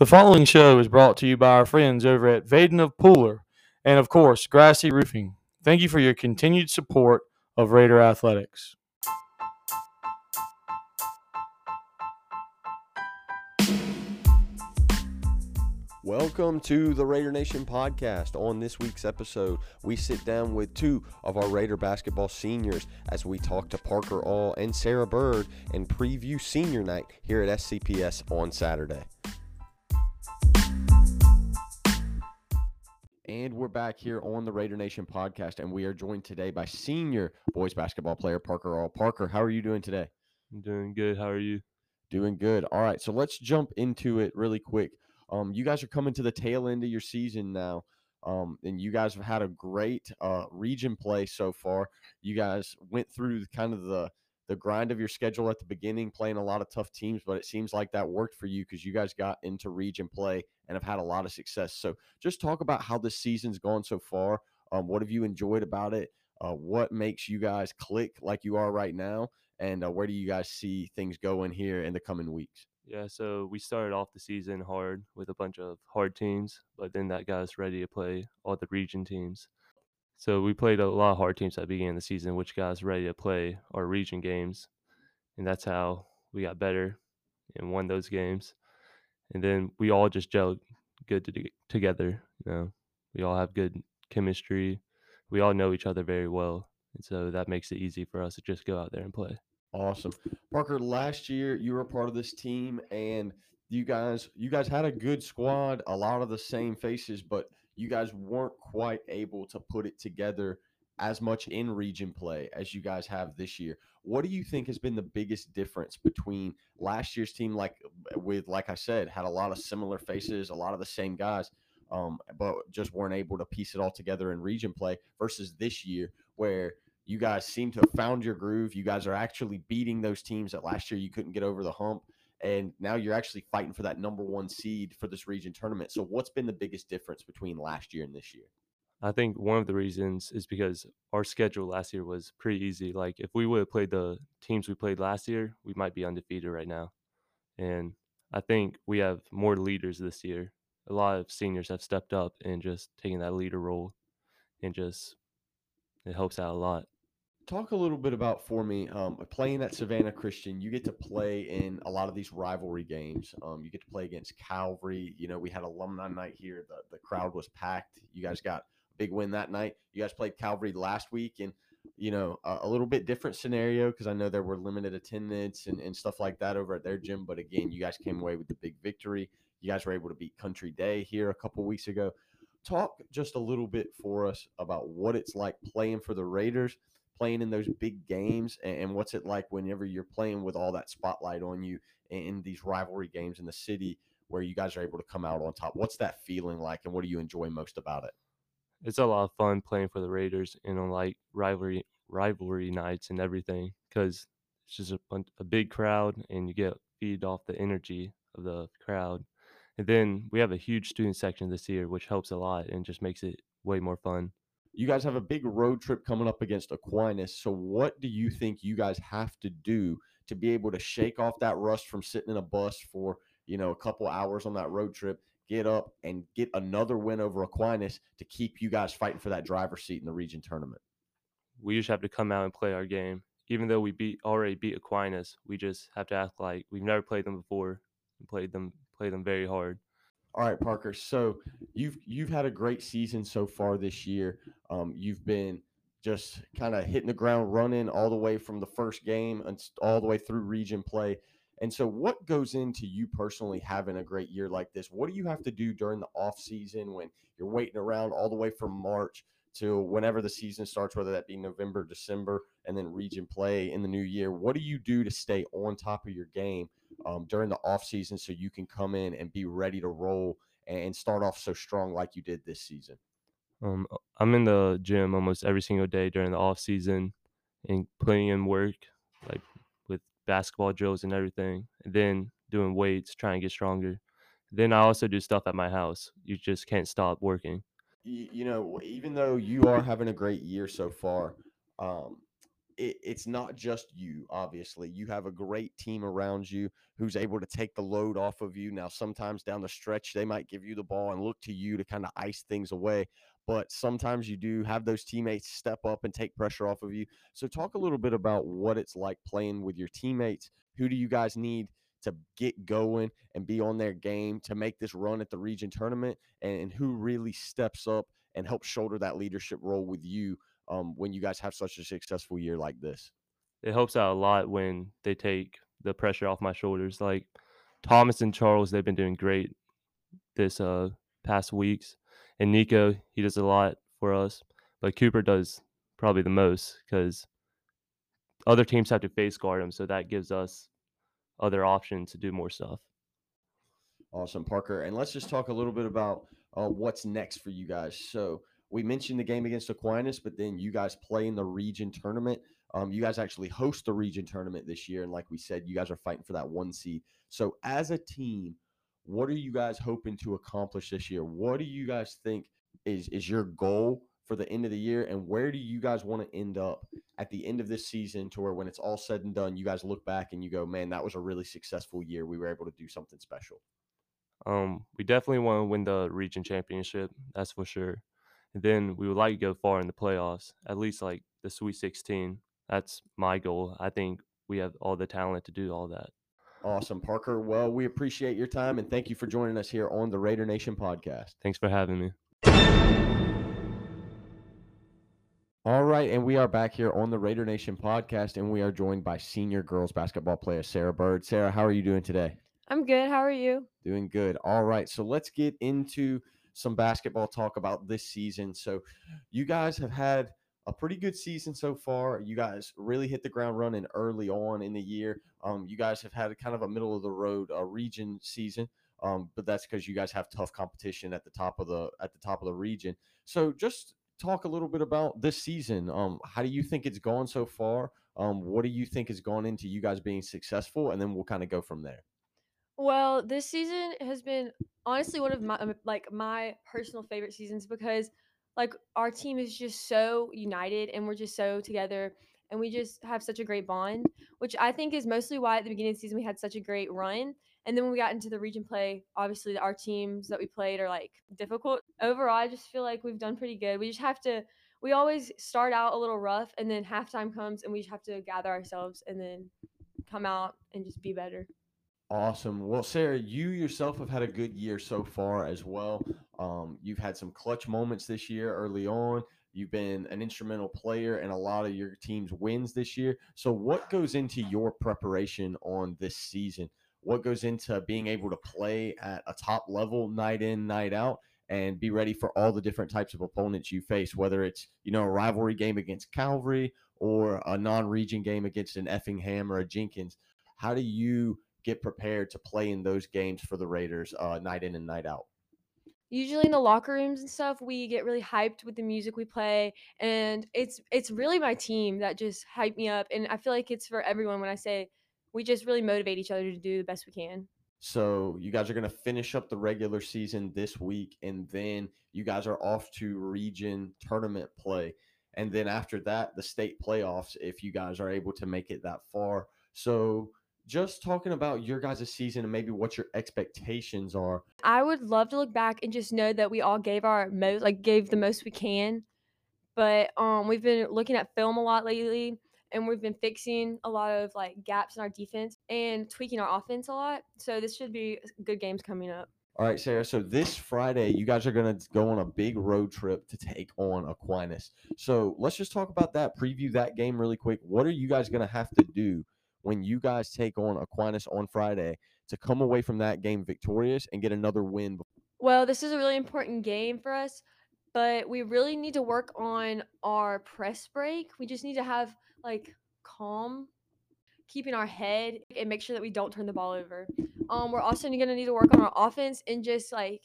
The following show is brought to you by our friends over at Vaden of Pooler and, of course, Grassy Roofing. Thank you for your continued support of Raider Athletics. Welcome to the Raider Nation podcast. On this week's episode, we sit down with two of our Raider basketball seniors as we talk to Parker All and Sarah Byrd and preview senior night here at SCPS on Saturday. And we're back here on the Raider Nation podcast, and we are joined today by senior boys basketball player Parker All. Parker, how are you doing today? I'm doing good. How are you? Doing good. All right, so let's jump into it really quick. Um, you guys are coming to the tail end of your season now, um, and you guys have had a great uh, region play so far. You guys went through kind of the the grind of your schedule at the beginning, playing a lot of tough teams, but it seems like that worked for you because you guys got into region play and have had a lot of success. So, just talk about how this season's gone so far. Um, what have you enjoyed about it? Uh, what makes you guys click like you are right now? And uh, where do you guys see things going here in the coming weeks? Yeah, so we started off the season hard with a bunch of hard teams, but then that got us ready to play all the region teams. So we played a lot of hard teams at the beginning of the season, which got us ready to play our region games. And that's how we got better and won those games. And then we all just gelled good to, together. You know, we all have good chemistry. We all know each other very well. And so that makes it easy for us to just go out there and play. Awesome. Parker, last year you were part of this team and you guys you guys had a good squad, a lot of the same faces, but you guys weren't quite able to put it together as much in region play as you guys have this year. What do you think has been the biggest difference between last year's team like with like I said, had a lot of similar faces, a lot of the same guys, um, but just weren't able to piece it all together in region play versus this year where you guys seem to have found your groove. You guys are actually beating those teams that last year you couldn't get over the hump. And now you're actually fighting for that number one seed for this region tournament. So, what's been the biggest difference between last year and this year? I think one of the reasons is because our schedule last year was pretty easy. Like, if we would have played the teams we played last year, we might be undefeated right now. And I think we have more leaders this year. A lot of seniors have stepped up and just taken that leader role and just it helps out a lot talk a little bit about for me um, playing at Savannah Christian. You get to play in a lot of these rivalry games. Um, you get to play against Calvary. You know, we had alumni night here. The the crowd was packed. You guys got a big win that night. You guys played Calvary last week, and you know a, a little bit different scenario because I know there were limited attendance and, and stuff like that over at their gym. But again, you guys came away with the big victory. You guys were able to beat Country Day here a couple weeks ago. Talk just a little bit for us about what it's like playing for the Raiders playing in those big games and, what's it like whenever you're playing with all that spotlight on you in, in these rivalry games in the city where you guys are able to come out on top? What's that feeling like, and what do you enjoy most about it? It's a lot of fun playing for the Raiders and on like rivalry rivalry nights and everything because it's just a, a big crowd and you get feed off the energy of the crowd. And then we have a huge student section this year, which helps a lot and just makes it way more fun you guys have a big road trip coming up against Aquinas. So, what do you think you guys have to do to be able to shake off that rust from sitting in a bus for you know a couple hours on that road trip, get up and get another win over Aquinas to keep you guys fighting for that driver's seat in the region tournament? We just have to come out and play our game. Even though we beat already beat Aquinas, we just have to act like we've never played them before and played them play them very hard. All right, Parker. So you've you've had a great season so far this year. Um, you've been just kind of hitting the ground running all the way from the first game and all the way through region play. And so, what goes into you personally having a great year like this? What do you have to do during the off season when you're waiting around all the way from March to whenever the season starts, whether that be November, December, and then region play in the new year? What do you do to stay on top of your game um, during the off season so you can come in and be ready to roll and start off so strong like you did this season? Um, uh, I'm in the gym almost every single day during the off season and putting in work, like with basketball drills and everything, and then doing weights, trying to get stronger. Then I also do stuff at my house. You just can't stop working. You, you know, even though you are having a great year so far, um, it, it's not just you, obviously. You have a great team around you who's able to take the load off of you. Now, sometimes down the stretch, they might give you the ball and look to you to kind of ice things away. But sometimes you do have those teammates step up and take pressure off of you. So, talk a little bit about what it's like playing with your teammates. Who do you guys need to get going and be on their game to make this run at the region tournament? And, and who really steps up and helps shoulder that leadership role with you um, when you guys have such a successful year like this? It helps out a lot when they take the pressure off my shoulders. Like Thomas and Charles, they've been doing great this uh past weeks, and Nico, he does a lot for us, but Cooper does probably the most because other teams have to face guard him, so that gives us other options to do more stuff. Awesome, Parker. And let's just talk a little bit about uh, what's next for you guys. So we mentioned the game against Aquinas, but then you guys play in the region tournament. Um, you guys actually host the region tournament this year, and like we said, you guys are fighting for that one seed. So as a team, what are you guys hoping to accomplish this year? What do you guys think is is your goal for the end of the year, and where do you guys want to end up at the end of this season, to where when it's all said and done, you guys look back and you go, "Man, that was a really successful year. We were able to do something special." Um, we definitely want to win the region championship, that's for sure. And then we would like to go far in the playoffs, at least like the Sweet 16. That's my goal. I think we have all the talent to do all that. Awesome, Parker. Well, we appreciate your time and thank you for joining us here on the Raider Nation podcast. Thanks for having me. All right, and we are back here on the Raider Nation podcast, and we are joined by senior girls basketball player Sarah Byrd. Sarah, how are you doing today? I'm good. How are you? Doing good. All right, so let's get into some basketball talk about this season. So, you guys have had a pretty good season so far. You guys really hit the ground running early on in the year. Um, you guys have had kind of a middle of the road uh, region season, um, but that's because you guys have tough competition at the top of the at the top of the region. So, just talk a little bit about this season. Um, how do you think it's gone so far? Um, what do you think has gone into you guys being successful? And then we'll kind of go from there. Well, this season has been honestly one of my um, like my personal favorite seasons because like our team is just so united and we're just so together and we just have such a great bond, which I think is mostly why at the beginning of the season we had such a great run. And then when we got into the region play, obviously our teams that we played are like difficult. Overall, I just feel like we've done pretty good. We just have to we always start out a little rough and then halftime comes and we just have to gather ourselves and then come out and just be better. Awesome. Well, Sarah, you yourself have had a good year so far as well. Um, you've had some clutch moments this year early on. You've been an instrumental player in a lot of your team's wins this year. So, what goes into your preparation on this season? What goes into being able to play at a top level night in, night out, and be ready for all the different types of opponents you face, whether it's, you know, a rivalry game against Calvary or a non region game against an Effingham or a Jenkins? How do you get prepared to play in those games for the Raiders uh, night in and night out? Usually in the locker rooms and stuff, we get really hyped with the music we play, and it's it's really my team that just hype me up, and I feel like it's for everyone when I say we just really motivate each other to do the best we can. So you guys are going to finish up the regular season this week, and then you guys are off to region tournament play, and then after that, the state playoffs. If you guys are able to make it that far, so just talking about your guys' season and maybe what your expectations are. I would love to look back and just know that we all gave our most, like gave the most we can. But um, we've been looking at film a lot lately, and we've been fixing a lot of like gaps in our defense and tweaking our offense a lot. So this should be good games coming up. All right, Sarah. So this Friday, you guys are going to go on a big road trip to take on Aquinas. So let's just talk about that, preview that game really quick. What are you guys going to have to do when you guys take on Aquinas on Friday to come away from that game victorious and get another win? Well, this is a really important game for us, but we really need to work on our press break. We just need to have like calm, keeping our head and make sure that we don't turn the ball over. Um, we're also going to need to work on our offense and just like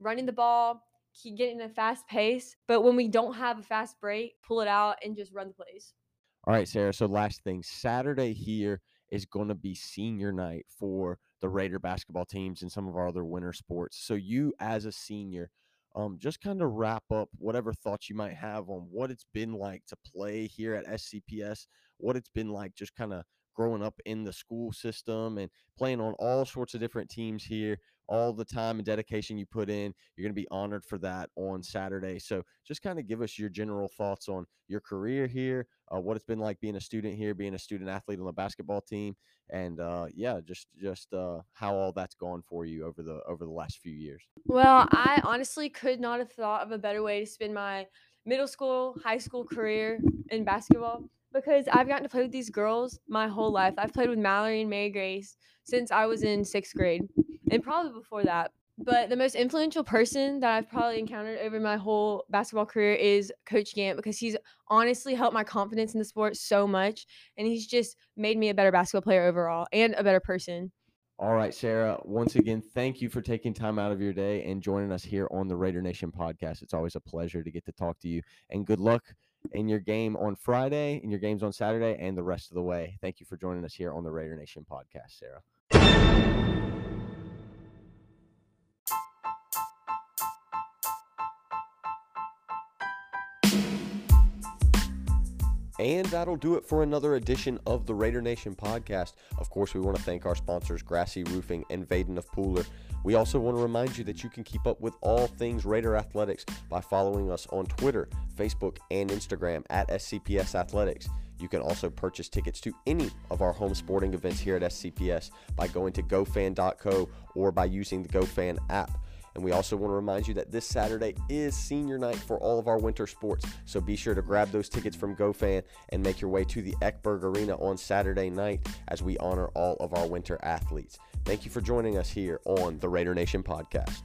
running the ball, keep getting a fast pace. But when we don't have a fast break, pull it out and just run the plays. All right, Sarah. So last thing, Saturday here is going to be senior night for the Raider basketball teams and some of our other winter sports. So you, as a senior, um, just kind of wrap up whatever thoughts you might have on what it's been like to play here at SCPS, what it's been like just kind of growing up in the school system and playing on all sorts of different teams here all the time and dedication you put in. You're going to be honored for that on Saturday. So just kind of give us your general thoughts on your career here, uh, what it's been like being a student here, being a student athlete on the basketball team, and uh, yeah, just just uh, how all that's gone for you over the over the last few years. Well, I honestly could not have thought of a better way to spend my middle school, high school career in basketball because I've gotten to play with these girls my whole life. I've played with Mallory and Mary Grace since I was in sixth grade and probably before that. But the most influential person that I've probably encountered over my whole basketball career is Coach Gant because he's honestly helped my confidence in the sport so much. And he's just made me a better basketball player overall and a better person. All right, Sarah, once again, thank you for taking time out of your day and joining us here on the Raider Nation podcast. It's always a pleasure to get to talk to you. And good luck in your game on Friday, in your games on Saturday, and the rest of the way. Thank you for joining us here on the Raider Nation podcast, Sarah. And that'll do it for another edition of the Raider Nation podcast. Of course, we want to thank our sponsors, Grassy Roofing and Vaden of Pooler. We also want to remind you that you can keep up with all things Raider Athletics by following us on Twitter, Facebook, and Instagram at SCPS Athletics. You can also purchase tickets to any of our home sporting events here at SCPS by going to gofan.co or by using the GoFan app. And we also want to remind you that this Saturday is senior night for all of our winter sports. So be sure to grab those tickets from GoFan and make your way to the Eckberg Arena on Saturday night as we honor all of our winter athletes. Thank you for joining us here on the Raider Nation podcast.